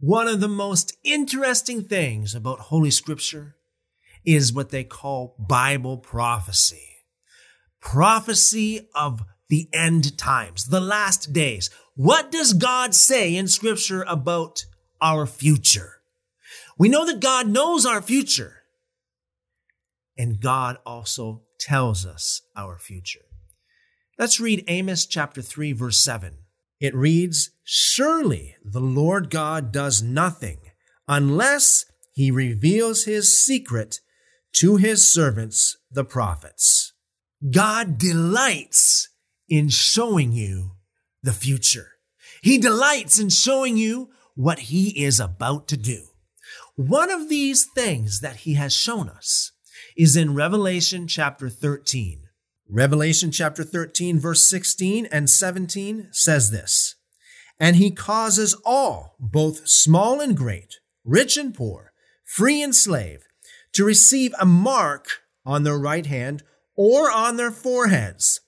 One of the most interesting things about Holy Scripture is what they call Bible prophecy. Prophecy of the end times, the last days. What does God say in Scripture about our future? We know that God knows our future. And God also tells us our future. Let's read Amos chapter 3, verse 7. It reads, Surely the Lord God does nothing unless he reveals his secret to his servants, the prophets. God delights in showing you the future. He delights in showing you what he is about to do. One of these things that he has shown us is in Revelation chapter 13. Revelation chapter 13, verse 16 and 17 says this And he causes all, both small and great, rich and poor, free and slave, to receive a mark on their right hand or on their foreheads,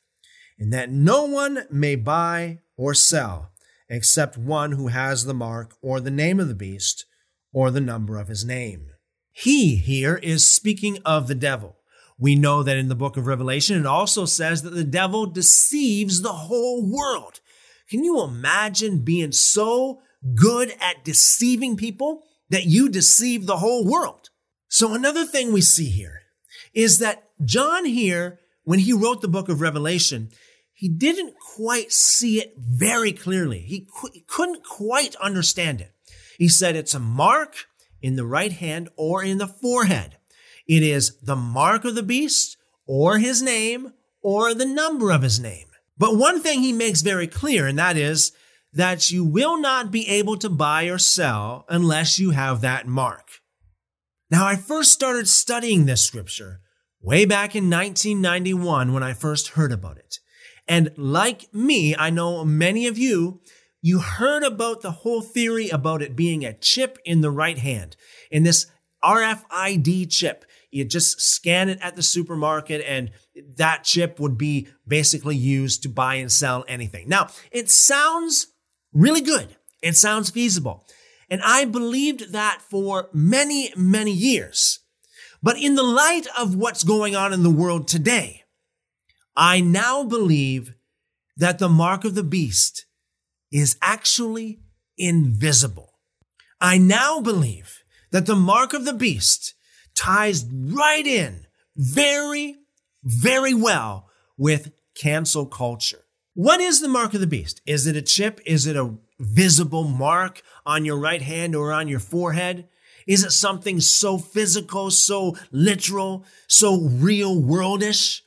and that no one may buy or sell except one who has the mark or the name of the beast or the number of his name. He here is speaking of the devil. We know that in the book of Revelation, it also says that the devil deceives the whole world. Can you imagine being so good at deceiving people that you deceive the whole world? So another thing we see here is that John here, when he wrote the book of Revelation, he didn't quite see it very clearly. He, qu- he couldn't quite understand it. He said it's a mark in the right hand or in the forehead. It is the mark of the beast or his name or the number of his name. But one thing he makes very clear, and that is that you will not be able to buy or sell unless you have that mark. Now, I first started studying this scripture way back in 1991 when I first heard about it. And like me, I know many of you you heard about the whole theory about it being a chip in the right hand. In this RFID chip, you just scan it at the supermarket and that chip would be basically used to buy and sell anything. Now, it sounds really good. It sounds feasible. And I believed that for many, many years. But in the light of what's going on in the world today, I now believe that the mark of the beast is actually invisible. I now believe that the mark of the beast ties right in very, very well with cancel culture. What is the mark of the beast? Is it a chip? Is it a visible mark on your right hand or on your forehead? Is it something so physical, so literal, so real worldish?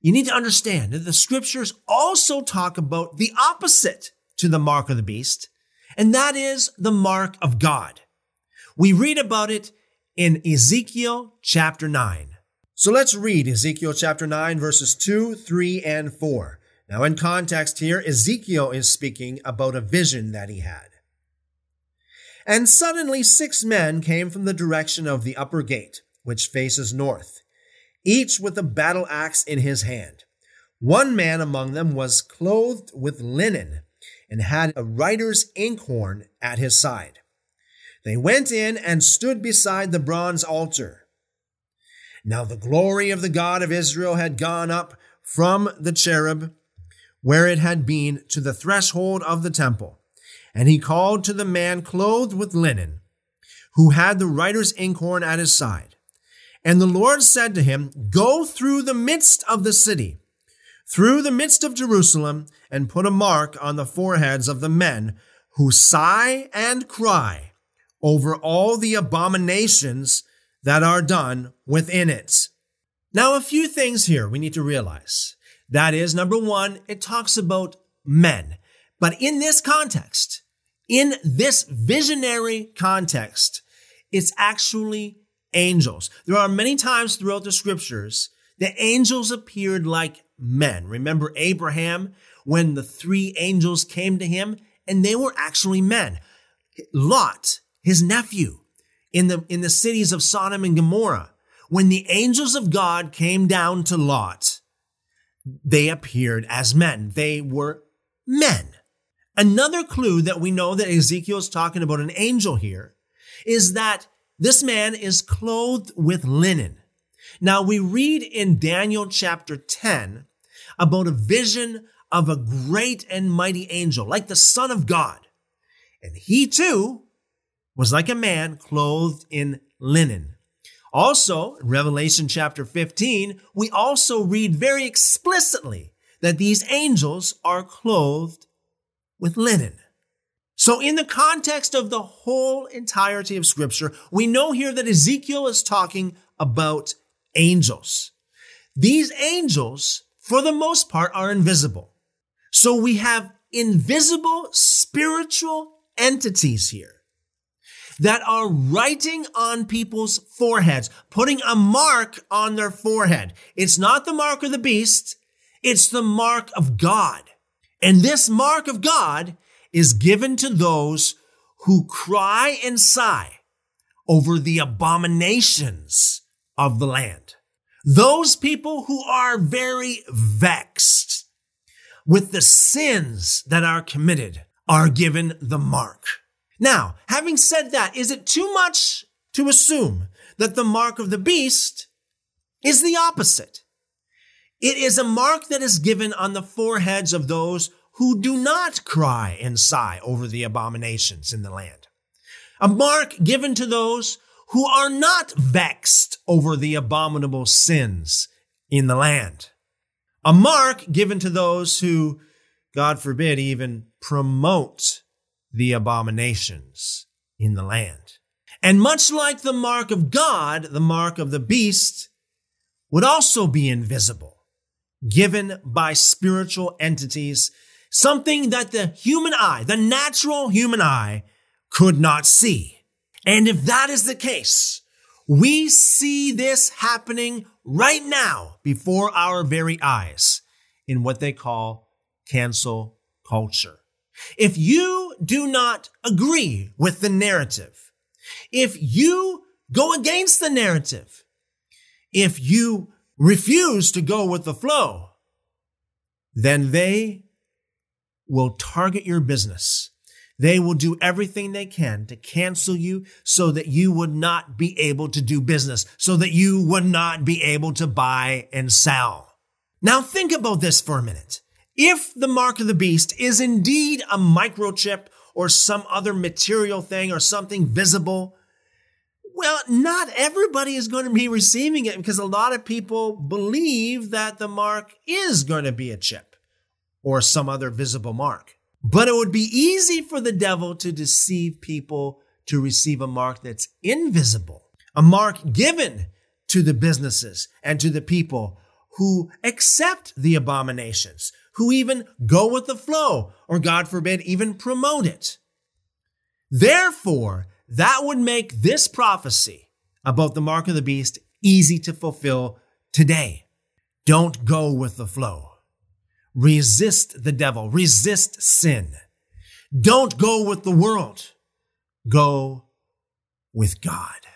You need to understand that the scriptures also talk about the opposite to the mark of the beast, and that is the mark of God. We read about it in Ezekiel chapter 9. So let's read Ezekiel chapter 9, verses 2, 3, and 4. Now, in context here, Ezekiel is speaking about a vision that he had. And suddenly six men came from the direction of the upper gate, which faces north, each with a battle axe in his hand. One man among them was clothed with linen and had a writer's inkhorn at his side. They went in and stood beside the bronze altar. Now the glory of the God of Israel had gone up from the cherub where it had been to the threshold of the temple. And he called to the man clothed with linen, who had the writer's inkhorn at his side. And the Lord said to him, Go through the midst of the city through the midst of Jerusalem and put a mark on the foreheads of the men who sigh and cry over all the abominations that are done within it. Now, a few things here we need to realize. That is, number one, it talks about men. But in this context, in this visionary context, it's actually angels. There are many times throughout the scriptures the angels appeared like men. Remember Abraham when the three angels came to him and they were actually men. Lot, his nephew, in the, in the cities of Sodom and Gomorrah, when the angels of God came down to Lot, they appeared as men. They were men. Another clue that we know that Ezekiel is talking about an angel here is that this man is clothed with linen. Now we read in Daniel chapter 10 about a vision of a great and mighty angel, like the Son of God. And he too was like a man clothed in linen. Also, in Revelation chapter 15, we also read very explicitly that these angels are clothed with linen. So in the context of the whole entirety of scripture, we know here that Ezekiel is talking about angels. These angels, for the most part, are invisible. So we have invisible spiritual entities here that are writing on people's foreheads, putting a mark on their forehead. It's not the mark of the beast. It's the mark of God. And this mark of God is given to those who cry and sigh over the abominations of the land. Those people who are very vexed with the sins that are committed are given the mark. Now, having said that, is it too much to assume that the mark of the beast is the opposite? It is a mark that is given on the foreheads of those who do not cry and sigh over the abominations in the land. A mark given to those who are not vexed over the abominable sins in the land. A mark given to those who, God forbid, even promote the abominations in the land. And much like the mark of God, the mark of the beast would also be invisible, given by spiritual entities something that the human eye, the natural human eye, could not see. And if that is the case, we see this happening right now before our very eyes in what they call cancel culture. If you do not agree with the narrative, if you go against the narrative, if you refuse to go with the flow, then they will target your business. They will do everything they can to cancel you so that you would not be able to do business, so that you would not be able to buy and sell. Now think about this for a minute. If the mark of the beast is indeed a microchip or some other material thing or something visible, well, not everybody is going to be receiving it because a lot of people believe that the mark is going to be a chip or some other visible mark. But it would be easy for the devil to deceive people to receive a mark that's invisible, a mark given to the businesses and to the people who accept the abominations, who even go with the flow, or God forbid, even promote it. Therefore, that would make this prophecy about the mark of the beast easy to fulfill today. Don't go with the flow. Resist the devil. Resist sin. Don't go with the world. Go with God.